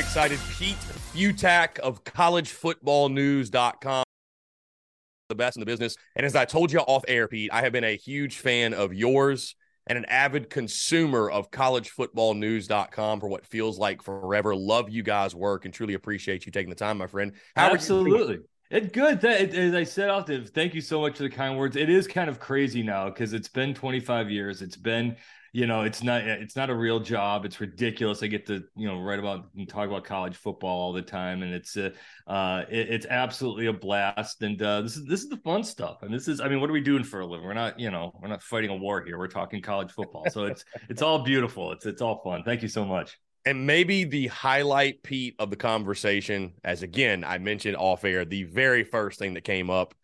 Excited. Pete Fiutak of collegefootballnews.com, the best in the business. And as I told you off air, Pete, I have been a huge fan of yours and an avid consumer of collegefootballnews.com for what feels like forever. Love you guys' work and truly appreciate you taking the time, my friend. How? Absolutely. It's good. That, it- as I said off thank you so much for the kind words. It is kind of crazy now because it's been 25 years. It's been, you know, it's not, it's not a real job. It's ridiculous. I get to, you know, write about and talk about college football all the time, and it's, uh, uh, it- it's absolutely a blast. And uh, this is this is the fun stuff. And this is, I mean, what are we doing for a living? We're not, you know, we're not fighting a war here. We're talking college football. So it's, it's all beautiful. It's, it's all fun. Thank you so much. And maybe the highlight, Pete, of the conversation, as again, I mentioned off air, the very first thing that came up,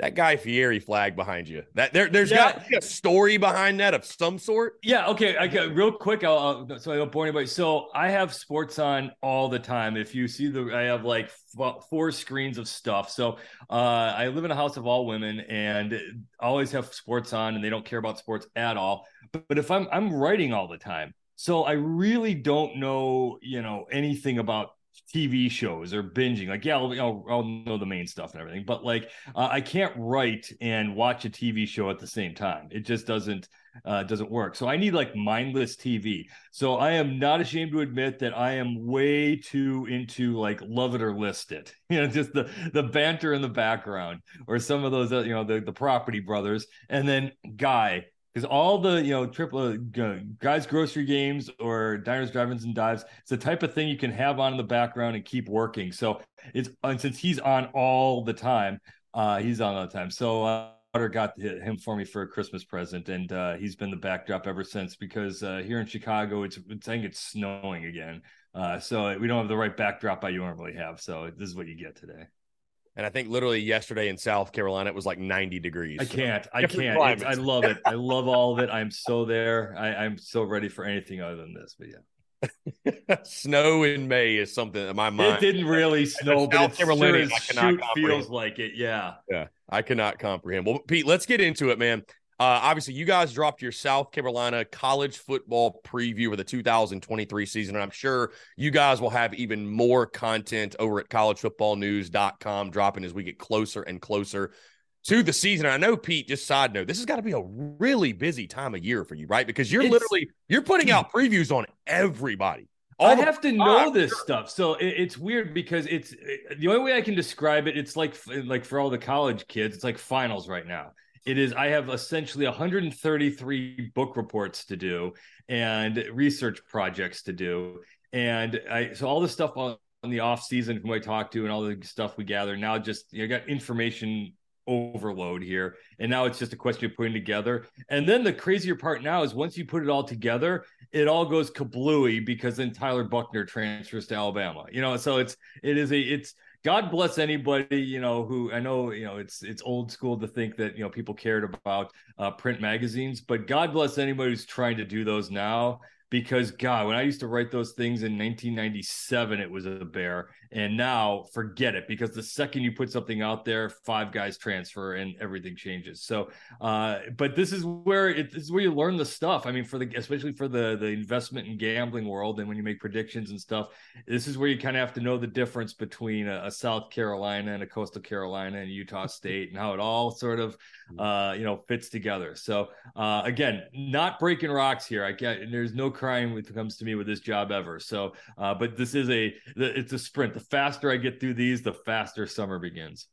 that Guy Fieri flag behind you. That there, there's Yeah. got a story behind that of some sort. Yeah. Okay. I got real quick. I'll, I'll so I don't bore anybody. So I have sports on all the time. If you see the, I have like f- four screens of stuff. So uh, I live in a house of all women, and always have sports on, and they don't care about sports at all. But, but if I'm I'm writing all the time, so I really don't know, you know, anything about TV shows or binging. Like, yeah, I'll, I'll, I'll know the main stuff and everything, but like, uh, I can't write and watch a TV show at the same time. It just doesn't uh, doesn't work. So I need like mindless TV. So I am not ashamed to admit that I am way too into like love it or list it. You know, just the the banter in the background or some of those, uh, you know, the the Property Brothers, and then Guy because all the you know triple uh, guys grocery games or diners drive-ins and dives it's the type of thing you can have on in the background and keep working so it's and since he's on all the time uh he's on all the time so uh got him for me for a Christmas present, and uh, he's been the backdrop ever since. Because uh, here in Chicago, it's, it's I think it's snowing again, uh, so we don't have the right backdrop I normally have. So this is what you get today. And I think literally yesterday in South Carolina, it was like 90 degrees. I can't. I can't. I love it. I love all of it. I'm so there. I, I'm so ready for anything other than this. But yeah. snow in May is something in my mind. It didn't really snow, but it sure shoot feels like it. Yeah. Yeah. I cannot comprehend. Well, Pete, let's get into it, man. Uh, obviously, you guys dropped your South Carolina college football preview for the 2023 season, and I'm sure you guys will have even more content over at collegefootballnews.com dropping as we get closer and closer to the season. And I know, Pete, just side note, this has got to be a really busy time of year for you, right? Because you're it's, literally you're putting out previews on everybody. I have to know this stuff, so it, it's weird because it's the only way I can describe it. It's like like for all the college kids, it's like finals right now it is i have essentially 133 book reports to do and research projects to do. And i so all the stuff on, on the off season who i talk to and all the stuff we gather now just you know, got information overload here. And now it's just a question of putting together. And then the crazier part now is once you put it all together it all goes kablooey because then tyler Buchner transfers to alabama. You know so it's it is a it's God bless anybody, you know, who I know, you know, it's it's old school to think that you know people cared about uh, print magazines, but God bless anybody who's trying to do those now because God, when I used to write those things in 1997, it was a bear. And now forget it because the second you put something out there, five guys transfer and everything changes. So, uh, but this is where it, this is where you learn the stuff. I mean, for the especially for the the investment and gambling world, and when you make predictions and stuff, this is where you kind of have to know the difference between a, a South Carolina and a Coastal Carolina and Utah State and how it all sort of mm-hmm. uh, you know fits together. So uh, again, not breaking rocks here. I get there's no crime when it comes to me with this job ever. So, uh, but this is a it's a sprint the faster I get through these, the faster summer begins.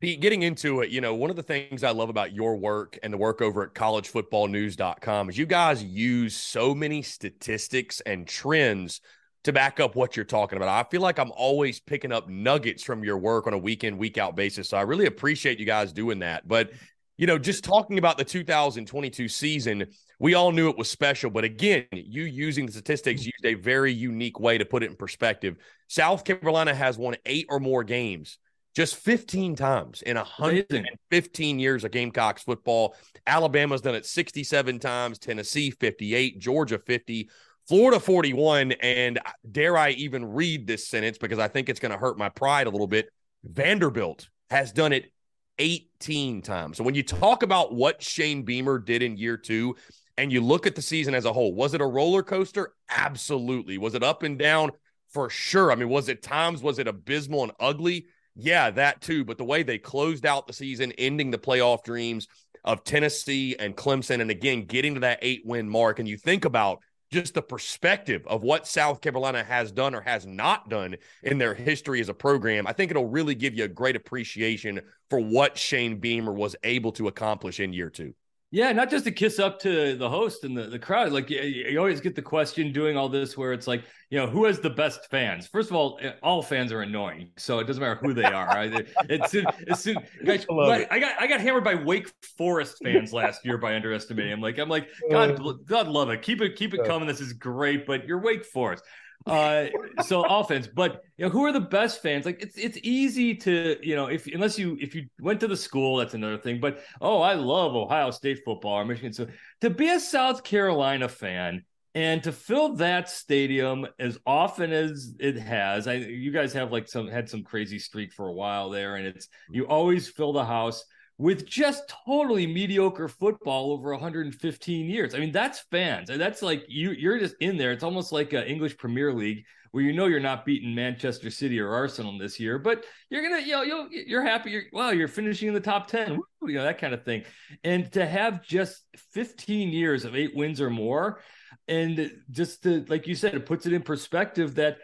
Pete, getting into it, you know, one of the things I love about your work and the work over at collegefootballnews.com is you guys use so many statistics and trends to back up what you're talking about. I feel like I'm always picking up nuggets from your work on a week in, week out basis. So I really appreciate you guys doing that. But, you know, just talking about the 2022 season, we all knew it was special. But again, you using the statistics used a very unique way to put it in perspective. South Carolina has won eight or more games just 15 times in 115 years of Gamecocks football. Alabama's done it 67 times, Tennessee 58, Georgia 50, Florida 41. And dare I even read this sentence because I think it's going to hurt my pride a little bit. Vanderbilt has done it 18 times. So when you talk about what Shane Beamer did in year two, and you look at the season as a whole, was it a roller coaster? Absolutely. Was it up and down? For sure. I mean, was it times, was it abysmal and ugly? Yeah, that too. But the way they closed out the season, ending the playoff dreams of Tennessee and Clemson, and again, getting to that eight win mark, and you think about just the perspective of what South Carolina has done or has not done in their history as a program, I think it'll really give you a great appreciation for what Shane Beamer was able to accomplish in year two. Yeah, not just to kiss up to the host and the, the crowd. Like you, you, always get the question doing all this where it's like, you know, who has the best fans? First of all, eh, all fans are annoying, so it doesn't matter who they are. Right? It's it's, it's guys, I, I got I got hammered by Wake Forest fans last year by underestimating. I'm like I'm like God God love it. Keep it keep it coming. This is great, but you're Wake Forest. Uh, so offense, but you know, who are the best fans? Like it's it's easy to you know if unless you if you went to the school, that's another thing. But oh, I love Ohio State football or Michigan. So to be a South Carolina fan and to fill that stadium as often as it has, I you guys have like some had some crazy streak for a while there, and it's you always fill the house with just totally mediocre football over 115 years. I mean, that's fans. And that's like you you're just in there. It's almost like an English Premier League where you know you're not beating Manchester City or Arsenal this year, but you're gonna, you know, you'll, you're happy. You're wow, you're finishing in the top ten, you know that kind of thing. And to have just 15 years of eight wins or more, and just to, like you said, it puts it in perspective that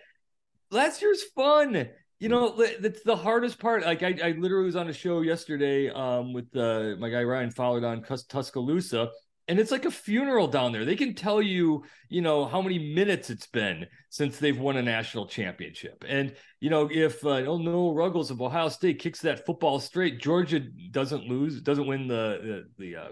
last year's fun you know, that's the hardest part. Like I, I literally was on a show yesterday um, with uh, my guy Ryan Fowler on Tuscaloosa, and it's like a funeral down there. They can tell you, you know, how many minutes it's been since they've won a national championship. And you know, if uh, oh no, Ruggles of Ohio State kicks that football straight, Georgia doesn't lose, doesn't win the the, the uh,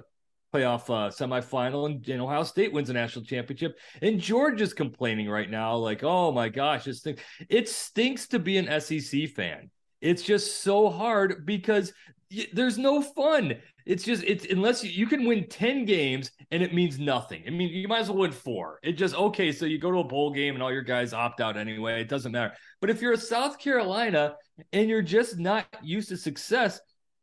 playoff uh, semifinal, and, and Ohio State wins a national championship. And Georgia's complaining right now, like, oh my gosh, this thing. It stinks to be an SEC fan. It's just so hard because y- there's no fun. It's just it's unless you, you can win 10 games and it means nothing. I mean, you might as well win four. It just okay, so you go to a bowl game and all your guys opt out anyway. It doesn't matter. But if you're a South Carolina and you're just not used to success,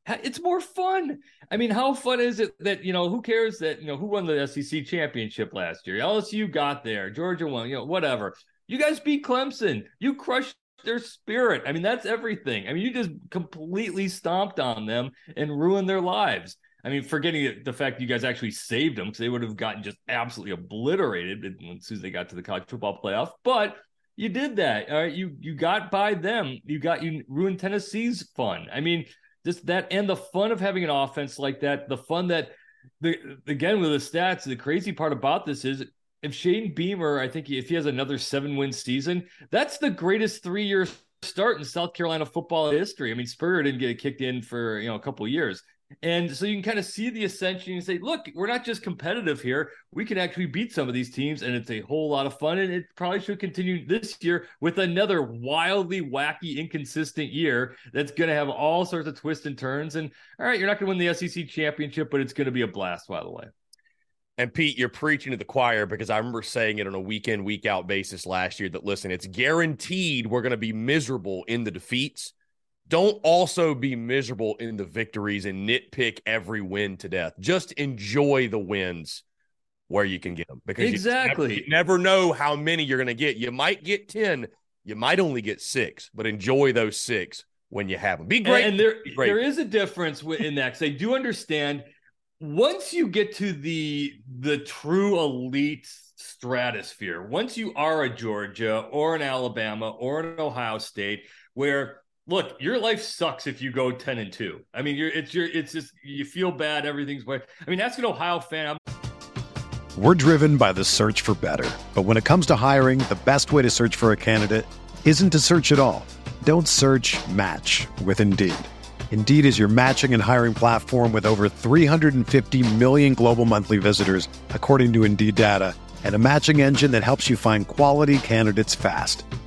it's more fun. I mean, how fun is it that you know who cares that you know who won the SEC championship last year? LSU got there, Georgia won, you know, whatever. You guys beat Clemson. You crushed their spirit. I mean, that's everything. I mean, you just completely stomped on them and ruined their lives. I mean, forgetting the fact you guys actually saved them because they would have gotten just absolutely obliterated as soon as they got to the college football playoff. But you did that. All right, you you got by them. You got you ruined Tennessee's fun. I mean, just that and the fun of having an offense like that, the fun that the again with the stats, the crazy part about this is if Shane Beamer, I think if he has another seven win season, that's the greatest three year start in South Carolina football history. I mean, Spurrier didn't get kicked in for you know a couple years. And so you can kind of see the ascension and say, look, we're not just competitive here. We can actually beat some of these teams, and it's a whole lot of fun. And it probably should continue this year with another wildly wacky, inconsistent year that's going to have all sorts of twists and turns. And all right, you're not going to win the SEC championship, but it's going to be a blast, by the way. And Pete, you're preaching to the choir because I remember saying it on a week in, week out basis last year that listen, it's guaranteed we're going to be miserable in the defeats don't also be miserable in the victories and nitpick every win to death. Just enjoy the wins where you can get them because exactly you never, you never know how many you're going to get. You might get 10, you might only get six, but enjoy those six when you have them. Be great. And, there, great. there is a difference in that because I do understand once you get to the the true elite stratosphere, once you are a Georgia or an Alabama or an Ohio State, where look, your life sucks if you go 10 and 2. I mean, you're it's your it's just you feel bad, everything's way. I mean, that's an Ohio fan. I'm- We're driven by the search for better. But when it comes to hiring, the best way to search for a candidate isn't to search at all. Don't search, match with Indeed. Indeed is your matching and hiring platform with over 350 million global monthly visitors, according to Indeed data, and a matching engine that helps you find quality candidates fast.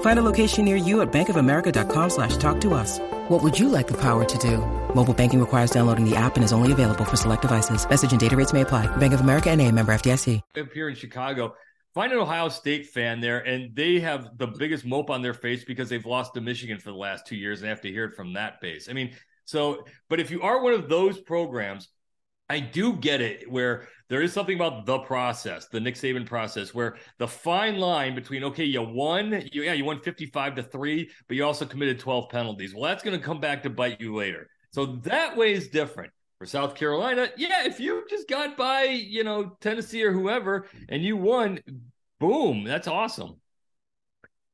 Find a location near you at bankofamerica.com slash talk to us. What would you like the power to do? Mobile banking requires downloading the app and is only available for select devices. Message and data rates may apply. Bank of America and a member FDIC. Up here in Chicago, find an Ohio State fan there, and they have the biggest mope on their face because they've lost to Michigan for the last two years and have to hear it from that base. I mean, so, but if you are one of those programs, I do get it where there is something about the process, the Nick Saban process, where the fine line between okay, you won, you, yeah, you won fifty-five to three, but you also committed twelve penalties. Well, that's going to come back to bite you later. So that way is different. For South Carolina, yeah, if you just got by, you know, Tennessee or whoever and you won, boom, that's awesome.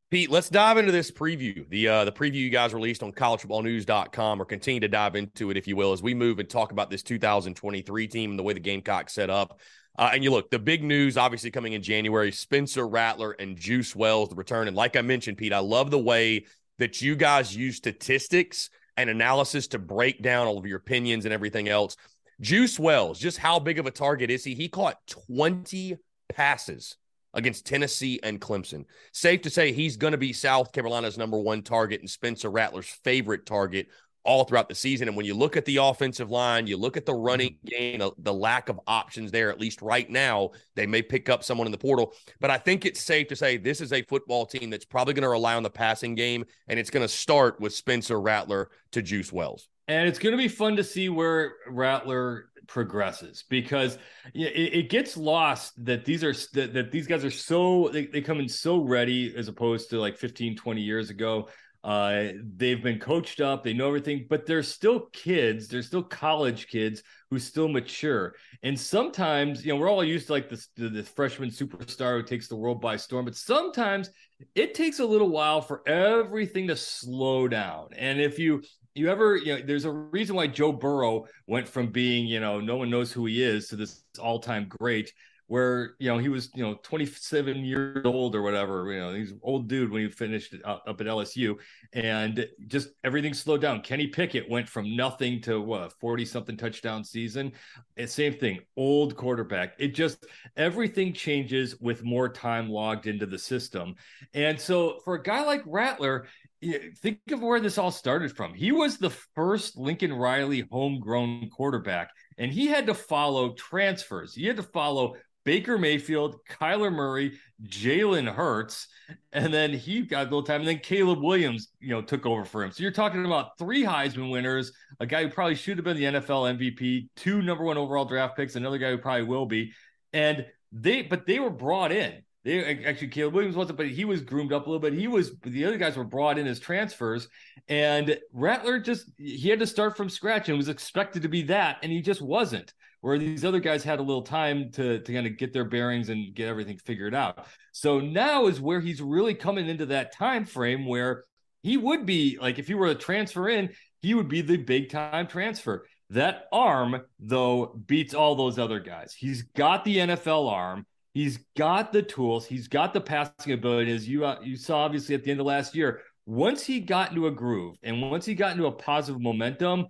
Pete, let's dive into this preview. The uh, the preview you guys released on collegefootballnews.com or continue to dive into it, if you will, as we move and talk about this 2023 team and the way the Gamecocks set up. Uh, and you look, the big news obviously coming in January Spencer Rattler and Juice Wells, the return. And like I mentioned, Pete, I love the way that you guys use statistics and analysis to break down all of your opinions and everything else. Juice Wells, just how big of a target is he? He caught 20 passes against Tennessee and Clemson. Safe to say he's going to be South Carolina's number one target and Spencer Rattler's favorite target all throughout the season. And when you look at the offensive line, you look at the running mm-hmm. game, the lack of options there, at least right now, they may pick up someone in the portal. But I think it's safe to say this is a football team that's probably going to rely on the passing game, and it's going to start with Spencer Rattler to Juice Wells. And it's going to be fun to see where Rattler progresses because it, it, gets lost that these are that, that these guys are so they, they come in so ready as opposed to like 15 20 years ago. Uh, they've been coached up they know everything but they're still kids they're still college kids who still mature. And sometimes you know we're all used to like this the, freshman superstar who takes the world by storm but sometimes it takes a little while for everything to slow down. And if you you ever you know there's a reason why Joe Burrow went from being you know no one knows who he is to this all-time great where you know he was you know 27 years old or whatever you know he's old dude when he finished up, up at LSU and just everything slowed down. Kenny Pickett went from nothing to what 40 something touchdown season? And same thing old quarterback. It just everything changes with more time logged into the system. And so for a guy like Rattler think of where this all started from. He was the first Lincoln Riley homegrown quarterback, and he had to follow transfers. He had to follow Baker Mayfield, Kyler Murray, Jalen Hurts, and then he got a little time, and then Caleb Williams, you know, took over for him. So you're talking about three Heisman winners, a guy who probably should have been the NFL MVP, two number one overall draft picks, another guy who probably will be, and they, but they were brought in. They actually Caleb Williams wasn't, but he was groomed up a little bit. He was the other guys were brought in as transfers, and Rattler just he had to start from scratch and was expected to be that, and he just wasn't. Where these other guys had a little time to to kind of get their bearings and get everything figured out. So now is where he's really coming into that time frame where he would be like if he were to transfer in, he would be the big time transfer. That arm, though, beats all those other guys. He's got the NFL arm. He's got the tools. He's got the passing ability. As you uh, you saw, obviously at the end of last year, once he got into a groove and once he got into a positive momentum,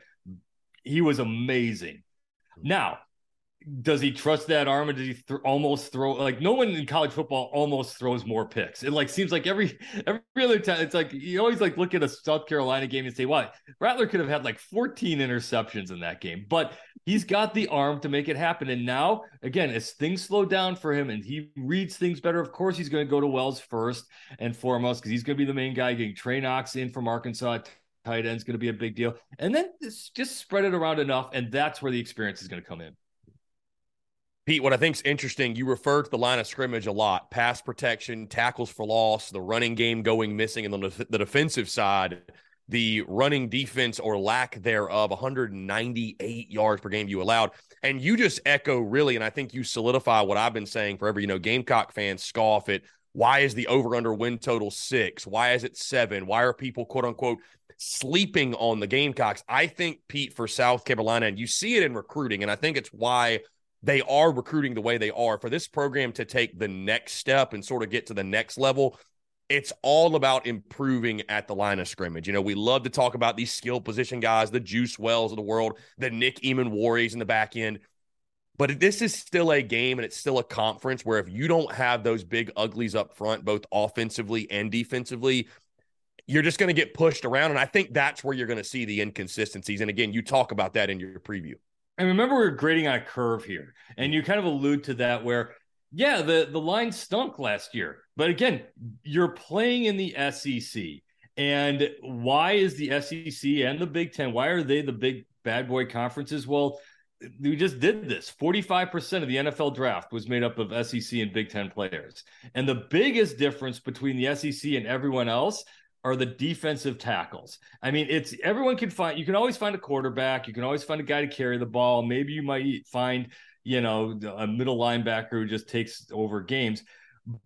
he was amazing. Now, does he trust that arm or does he th- almost throw like no one in college football almost throws more picks. It like seems like every every other time it's like you always like look at a south carolina game and say why? Rattler could have had like 14 interceptions in that game but he's got the arm to make it happen. And now again as things slow down for him and he reads things better of course he's going to go to wells first and foremost because he's going to be the main guy getting trey knox in from arkansas tight end is going to be a big deal. And then just spread it around enough and that's where the experience is going to come in Pete, what I think is interesting, you refer to the line of scrimmage a lot pass protection, tackles for loss, the running game going missing, and the, the defensive side, the running defense or lack thereof 198 yards per game you allowed. And you just echo really, and I think you solidify what I've been saying forever. You know, Gamecock fans scoff at why is the over under win total six? Why is it seven? Why are people, quote unquote, sleeping on the Gamecocks? I think, Pete, for South Carolina, and you see it in recruiting, and I think it's why they are recruiting the way they are for this program to take the next step and sort of get to the next level it's all about improving at the line of scrimmage. You know, we love to talk about these skill position guys, the Juice Wells of the world, the Nick Emmanworis in the back end. But this is still a game and it's still a conference where if you don't have those big uglies up front, both offensively and defensively, you're just going to get pushed around. And I think that's where you're going to see the inconsistencies. And again, you talk about that in your preview. I remember we are grading on a curve here, and you kind of allude to that where, yeah, the the line stunk last year, but again, you're playing in the SEC, and why is the SEC and the Big Ten? Why are they the big bad boy conferences? Well, we just did this. 45% of the NFL draft was made up of SEC and Big Ten players. And the biggest difference between the SEC and everyone else are the defensive tackles. I mean, it's everyone can find, you can always find a quarterback, you can always find a guy to carry the ball. Maybe you might find, you know, a middle linebacker who just takes over games.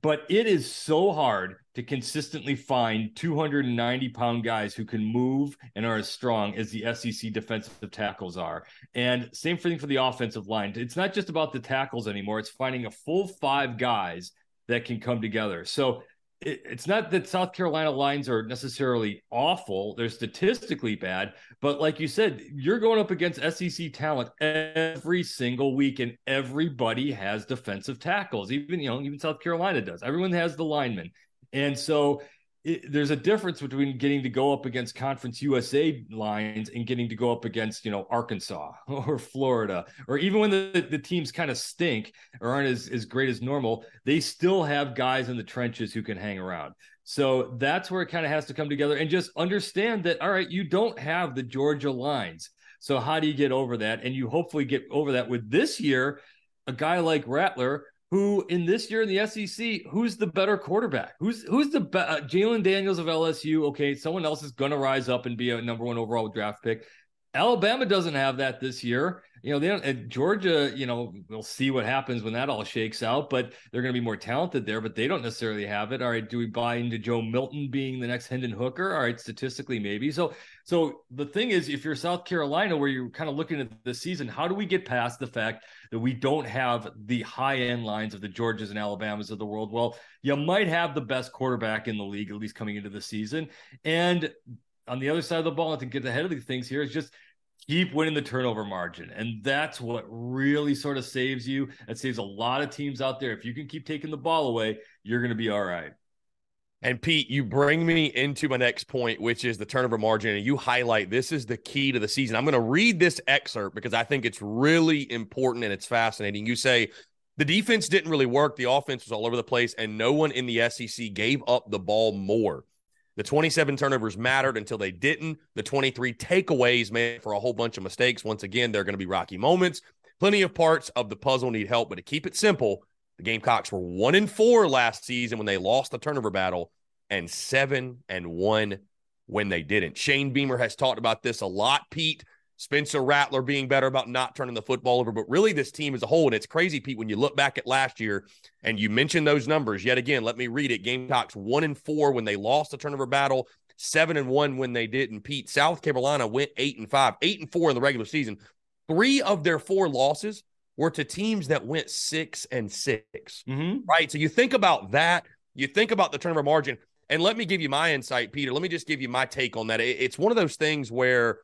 But it is so hard to consistently find 290 pound guys who can move and are as strong as the SEC defensive tackles are. And same thing for the offensive line. It's not just about the tackles anymore, it's finding a full five guys that can come together. So it, it's not that South Carolina lines are necessarily awful. They're statistically bad, but like you said, you're going up against SEC talent every single week, and everybody has defensive tackles. Even you know, even South Carolina does. Everyone has the linemen, and so it, there's a difference between getting to go up against Conference USA lines and getting to go up against, you know, Arkansas or Florida, or even when the, the teams kind of stink or aren't as, as great as normal, they still have guys in the trenches who can hang around. So that's where it kind of has to come together and just understand that, all right, you don't have the Georgia lines. So how do you get over that? And you hopefully get over that with this year, a guy like Rattler who in this year in the SEC, who's the better quarterback? Who's who's the be- uh, Jalon Daniels of LSU? Okay, someone else is going to rise up and be a number one overall draft pick. Alabama doesn't have that this year. You know, they don't. Georgia, you know, we'll see what happens when that all shakes out. But they're going to be more talented there. But they don't necessarily have it. All right, do we buy into Joe Milton being the next Hendon Hooker? All right, statistically maybe. So, so the thing is, if you're South Carolina, where you're kind of looking at the season, how do we get past the fact that we don't have the high end lines of the Georgias and Alabamas of the world? Well, you might have the best quarterback in the league, at least coming into the season, and on the other side of the ball, to get ahead of these things here is just keep winning the turnover margin. And that's what really sort of saves you. It saves a lot of teams out there. If you can keep taking the ball away, you're going to be all right. And Pete, you bring me into my next point, which is the turnover margin. And you highlight this is the key to the season. I'm going to read this excerpt because I think it's really important and it's fascinating. You say, the defense didn't really work. The offense was all over the place, and no one in the SEC gave up the ball more. The 27 turnovers mattered until they didn't. The 23 takeaways made for a whole bunch of mistakes. Once again, they're going to be rocky moments. Plenty of parts of the puzzle need help, but to keep it simple, the Gamecocks were one and four last season when they lost the turnover battle, and seven and one when they didn't. Shane Beamer has talked about this a lot, Pete. Spencer Rattler being better about not turning the football over, but really this team as a whole. And it's crazy, Pete, when you look back at last year and you mention those numbers yet again. Let me read it. Gamecocks one and four when they lost the turnover battle, seven and one when they didn't. Pete, South Carolina went eight and five, eight and four in the regular season. Three of their four losses were to teams that went six and 6 mm-hmm. Right. So you think about that. You think about the turnover margin. And let me give you my insight, Peter. Let me just give you my take on that. It's one of those things where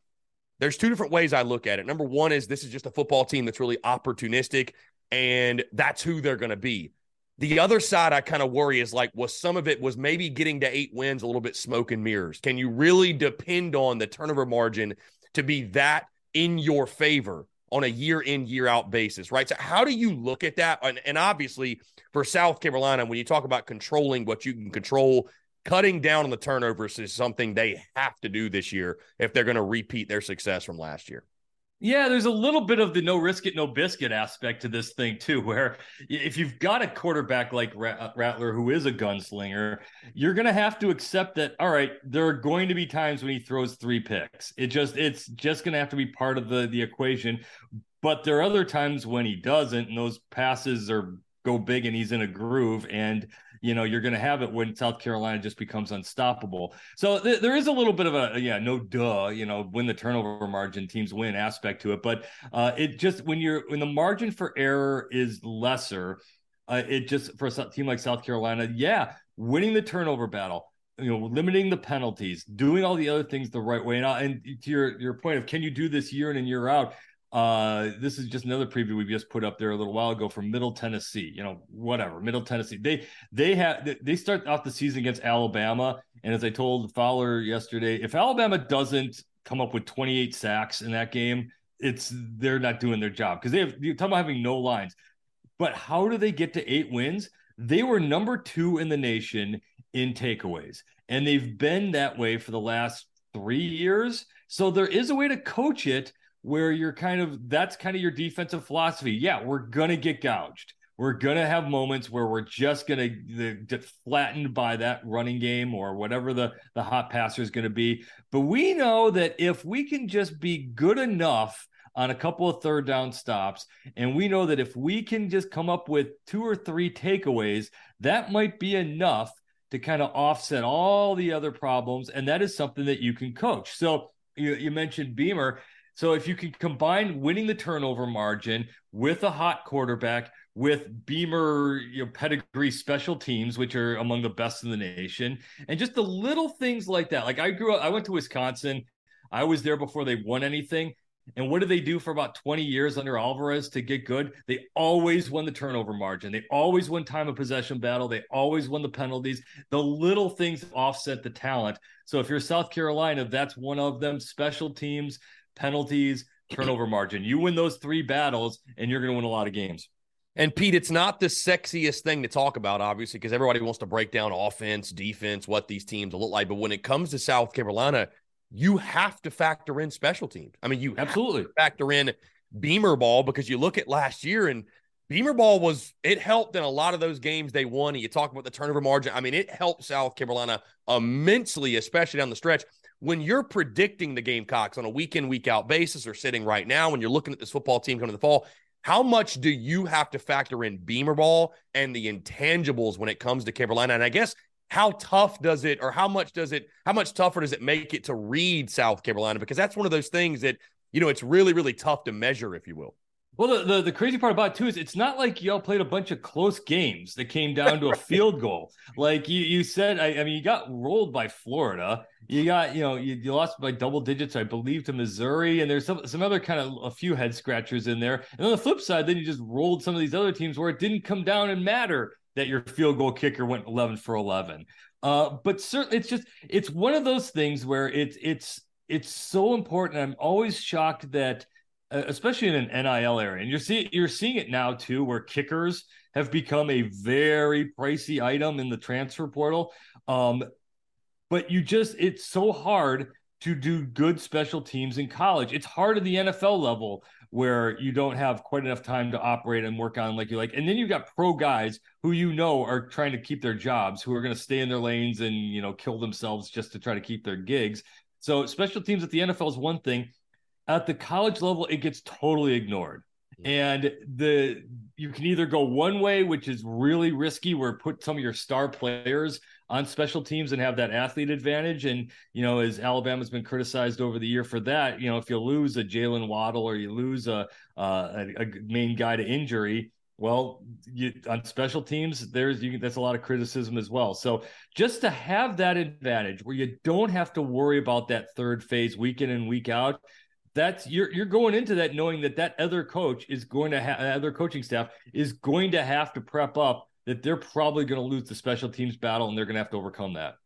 there's two different ways I look at it. Number one is this is just a football team that's really opportunistic, and that's who they're going to be. The other side I kind of worry is like, was some of it was maybe getting to eight wins a little bit smoke and mirrors? Can you really depend on the turnover margin to be that in your favor on a year in, year out basis, right? So, how do you look at that? And, and obviously, for South Carolina, when you talk about controlling what you can control, cutting down on the turnovers is something they have to do this year if they're going to repeat their success from last year. Yeah, there's a little bit of the no risk it, no biscuit aspect to this thing, too, where if you've got a quarterback like uh, Rattler who is a gunslinger, you're going to have to accept that, all right, there are going to be times when he throws three picks. It just, it's just going to have to be part of the, the equation. But there are other times when he doesn't, and those passes are go big and he's in a groove. And you know you're going to have it when South Carolina just becomes unstoppable. So th- there is a little bit of a yeah, no duh, you know, when the turnover margin teams win aspect to it, but uh, it just when you're when the margin for error is lesser, uh, it just for a team like South Carolina, yeah, winning the turnover battle you know limiting the penalties doing all the other things the right way and, and to your your point of can you do this year in and year out uh, this is just another preview we just put up there a little while ago from Middle Tennessee. You know, whatever Middle Tennessee. They they have they start off the season against Alabama, and as I told Fowler yesterday, if Alabama doesn't come up with 28 sacks in that game, it's they're not doing their job because they have you talk about having no lines. But how do they get to eight wins? They were number two in the nation in takeaways, and they've been that way for the last three years. So there is a way to coach it where you're kind of that's kind of your defensive philosophy. Yeah, we're gonna get gouged. we're to have moments where we're just to get flattened by that running game or whatever the, the hot passer is to be. But we know that if we can just be good enough on a couple of third down stops, and we know that if we can just come up with two or three takeaways, that might be enough to kind of offset all the other problems. And that is something that you can coach. So you, you mentioned Beamer. So if you can combine winning the turnover margin with a hot quarterback, with Beamer you know, pedigree special teams, which are among the best in the nation, and just the little things like that. Like I grew up, I went to Wisconsin. I was there before they won anything. And what did they do for about 20 years under Alvarez to get good? They always won the turnover margin. They always won time of possession battle. They always won the penalties. The little things offset the talent. So if you're South Carolina, that's one of them. Special teams, penalties, turnover margin. You win those three battles, and you're going to win a lot of games. And Pete, it's not the sexiest thing to talk about, obviously, because everybody wants to break down offense, defense, what these teams look like. But when it comes to South Carolina, you have to factor in special teams. I mean, you absolutely factor in Beamer ball because you look at last year and Beamer ball was it helped in a lot of those games they won. And you talk about the turnover margin. I mean, it helped South Carolina immensely, especially down the stretch. When you're predicting the Gamecocks on a week in, week out basis or sitting right now, when you're looking at this football team coming to the fall, how much do you have to factor in Beamer ball and the intangibles when it comes to Carolina? And I guess how tough does it or how much does it how much tougher does it make it to read South Carolina because that's one of those things that you know it's really really tough to measure if you will. Well, the, the, the, crazy part about it too is it's not like y'all played a bunch of close games that came down to a field goal. Like you you said, I, I, mean, you got rolled by Florida. You got you know you, you lost by double digits, I believe, to Missouri, and there's some some other kind of a few head scratchers in there. And on the flip side, then you just rolled some of these other teams where it didn't come down and matter that your field goal kicker went 11 for 11. Uh, but certainly, it's just it's one of those things where it's it's it's so important. I'm always shocked that, especially in an NIL area, and you're seeing you're seeing it now too, where kickers have become a very pricey item in the transfer portal. Um, but you just it's so hard to do good special teams in college. It's hard at the NFL level where you don't have quite enough time to operate and work on like you like. And then you've got pro guys who you know are trying to keep their jobs, who are going to stay in their lanes and you know kill themselves just to try to keep their gigs. So special teams at the NFL is one thing. At the college level, it gets totally ignored. And the you can either go one way, which is really risky, where put some of your star players on special teams and have that athlete advantage. And, you know, as Alabama's been criticized over the year for that, you know, if you lose a Jaylen Waddle or you lose a, uh, a, a main guy to injury, well, you, on special teams, there's you, that's a lot of criticism as well. So just to have that advantage where you don't have to worry about that third phase week in and week out, that's you're you're going into that knowing that that other coach is going to have other coaching staff is going to have to prep up that they're probably going to lose the special teams battle and they're going to have to overcome that.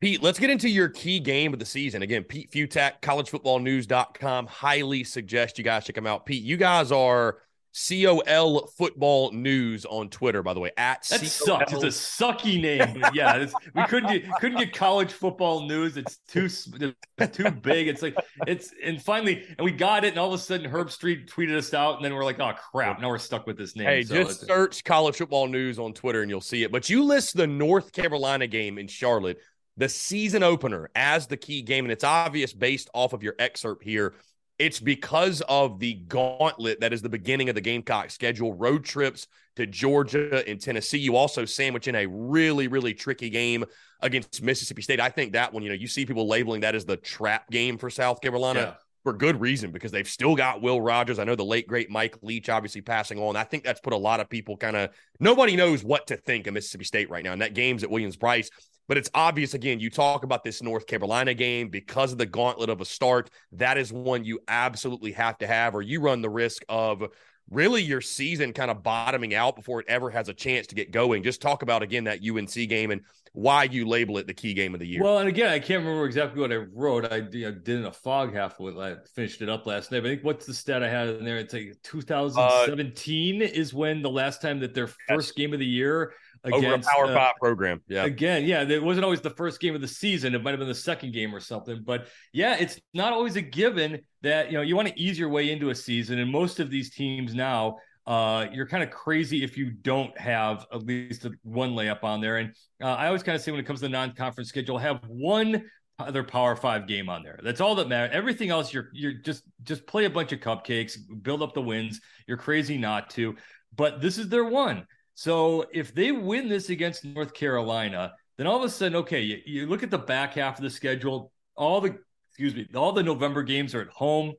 Pete, let's get into your key game of the season. Again, Pete Fiutak, collegefootballnews.com. Highly suggest you guys check him out. Pete, you guys are COL Football News on Twitter, by the way. At that C-O-L- sucks. It's a sucky name, but yeah, we couldn't get couldn't get college football news. It's too too big. It's like it's and finally and we got it, and all of a sudden Herbstreit tweeted us out, and then we're like, oh crap, now we're stuck with this name. Hey, so just search college football news on Twitter, and you'll see it. But you list the North Carolina game in Charlotte, the season opener, as the key game, and it's obvious based off of your excerpt here it's because of the gauntlet that is the beginning of the Gamecock schedule road trips to Georgia and Tennessee. You also sandwich in a really, really tricky game against Mississippi State. I think that one, you know, you see people labeling that as the trap game for South Carolina. Yeah. For good reason, because they've still got Will Rogers. I know the late, great Mike Leach obviously passing on. I think that's put a lot of people kind of nobody knows what to think of Mississippi State right now. And that game's at Williams-Brice. But it's obvious, again, you talk about this North Carolina game because of the gauntlet of a start. That is one you absolutely have to have, or you run the risk of really your season kind of bottoming out before it ever has a chance to get going. Just talk about, again, that UNC game and why you label it the key game of the year. Well, and again, I can't remember exactly what I wrote. I you know, did in a fog half of it. I finished it up last night. But I think what's the stat I had in there? It's like 2017 uh, is when the last time that their first game of the year against Over a Power uh, Five program. Yeah. Again, yeah, it wasn't always the first game of the season. It might have been the second game or something. But yeah, it's not always a given that you know you want to ease your way into a season, and most of these teams now. uh, you're kind of crazy if you don't have at least one layup on there. And uh, I always kind of say when it comes to the non-conference schedule, have one other Power Five game on there. That's all that matters. Everything else, you're you're just just play a bunch of cupcakes, build up the wins. You're crazy not to, but this is their one. So if they win this against North Carolina, then all of a sudden, okay, you, you look at the back half of the schedule. All the excuse me, all the November games are at home,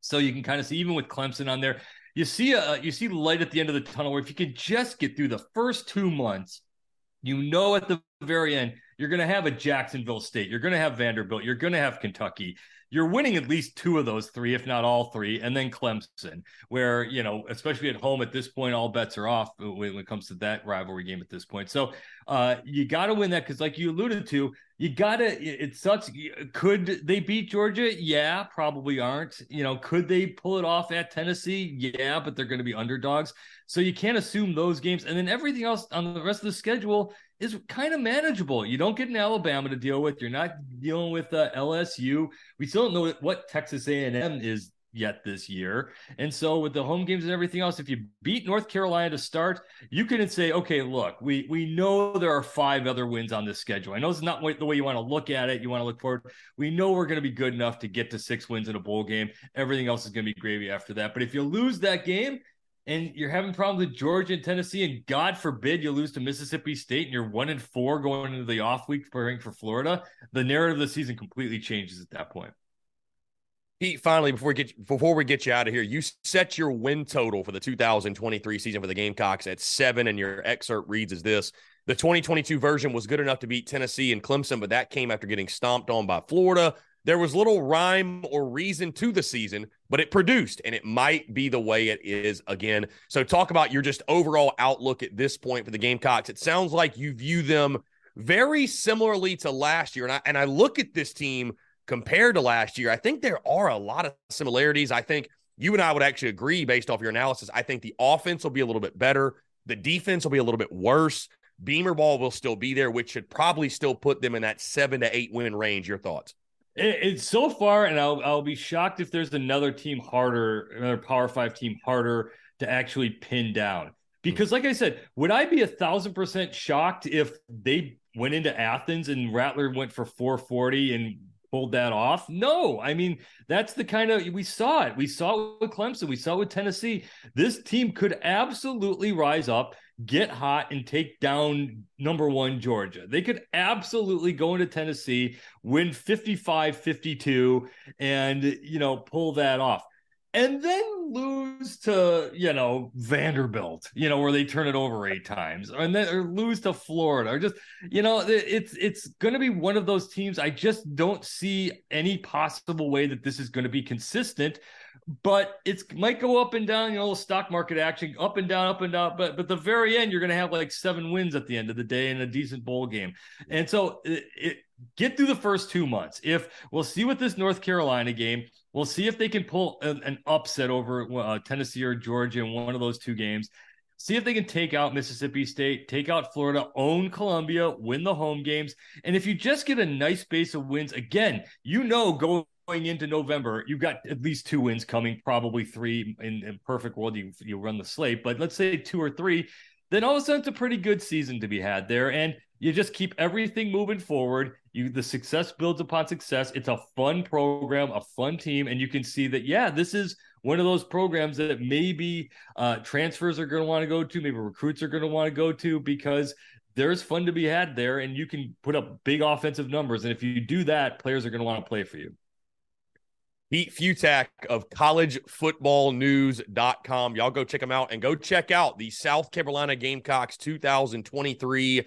so you can kind of see even with Clemson on there. You see a you see light at the end of the tunnel where if you can just get through the first two months, you know at the very end you're going to have a Jacksonville State. You're going to have Vanderbilt. You're going to have Kentucky. You're winning at least two of those three, if not all three, and then Clemson, where you know, especially at home at this point, all bets are off when it comes to that rivalry game at this point. So uh, you got to win that because, like you alluded to, you got to. It sucks. Could they beat Georgia? Yeah, probably aren't. You know, could they pull it off at Tennessee? Yeah, but they're going to be underdogs. So you can't assume those games. And then everything else on the rest of the schedule is kind of manageable. You don't get an Alabama to deal with. You're not dealing with uh, LSU. We still don't know what Texas A&M is yet this year. And so with the home games and everything else, if you beat North Carolina to start, you can say, okay, look, we we know there are five other wins on this schedule. I know it's not the way you want to look at it. You want to look forward. We know we're going to be good enough to get to six wins in a bowl game. Everything else is going to be gravy after that. But if you lose that game, and you're having problems with Georgia and Tennessee, and God forbid you lose to Mississippi State and you're one and four going into the off week preparing for Florida, the narrative of the season completely changes at that point. Pete, finally, before we get before we get you out of here, you set your win total for the 2023 season for the Gamecocks at seven, and your excerpt reads as this: The 2022 version was good enough to beat Tennessee and Clemson, but that came after getting stomped on by Florida. There was little rhyme or reason to the season, but it produced, and it might be the way it is again. So, talk about your just overall outlook at this point for the Gamecocks. It sounds like you view them very similarly to last year, and I and I look at this team compared to last year. I think there are a lot of similarities. I think you and I would actually agree based off your analysis. I think the offense will be a little bit better. The defense will be a little bit worse. Beamer ball will still be there, which should probably still put them in that seven to eight win range. Your thoughts? It's so far, and I'll I'll be shocked if there's another team harder, another Power Five team harder to actually pin down. Because, like I said, would I be a thousand percent shocked if they went into Athens and Rattler went for 440 and pulled that off? No. I mean, that's the kind of we saw it. We saw it with Clemson. We saw it with Tennessee. This team could absolutely rise up, get hot, and take down number one Georgia. They could absolutely go into Tennessee, win 55 52, and, you know, pull that off and then lose to you know Vanderbilt, you know, where they turn it over eight times, and then or lose to Florida, or just you know, it's it's going to be one of those teams. I just don't see any possible way that this is going to be consistent. But it's might go up and down, you know, stock market action, up and down, up and down. But but the very end, you're going to have like seven wins at the end of the day in a decent bowl game, and so it, it get through the first two months. If we'll see what this North Carolina game We'll see if they can pull an, an upset over uh, Tennessee or Georgia in one of those two games. See if they can take out Mississippi State, take out Florida, own Columbia, win the home games. And if you just get a nice base of wins, again, you know, going into November, you've got at least two wins coming, probably three in, in perfect world. You, you run the slate, but let's say two or three, then all of a sudden it's a pretty good season to be had there. And you just keep everything moving forward. You the success builds upon success. It's a fun program, a fun team, and you can see that yeah, this is one of those programs that maybe uh, transfers are going to want to go to, maybe recruits are going to want to go to because there's fun to be had there, and you can put up big offensive numbers. And if you do that, players are going to want to play for you. Pete Fiutak of collegefootballnews.com. Y'all go check him out and go check out the South Carolina Gamecocks 2023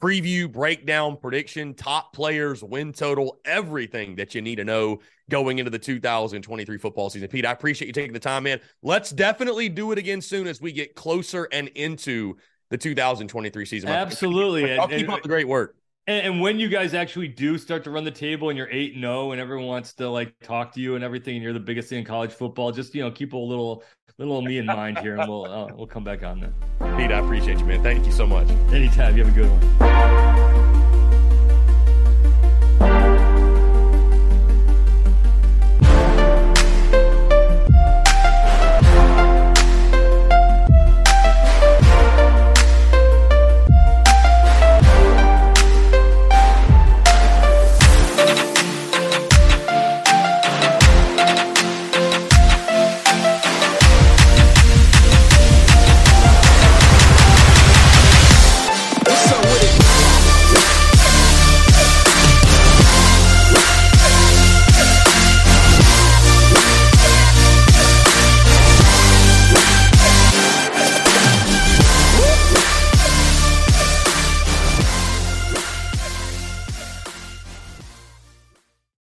preview, breakdown, prediction, top players, win total, everything that you need to know going into the 2023 football season. Pete, I appreciate you taking the time, man. Let's definitely do it again soon as we get closer and into the 2023 season. Absolutely. I'll keep up the great work. And, and, when you guys actually do start to run the table and you're eight and zero, oh and everyone wants to like talk to you and everything, and you're the biggest thing in college football, just you know keep a little little me in mind here, and we'll uh, we'll come back on then. Pete, I appreciate you, man. Thank you so much. Anytime. You have a good one.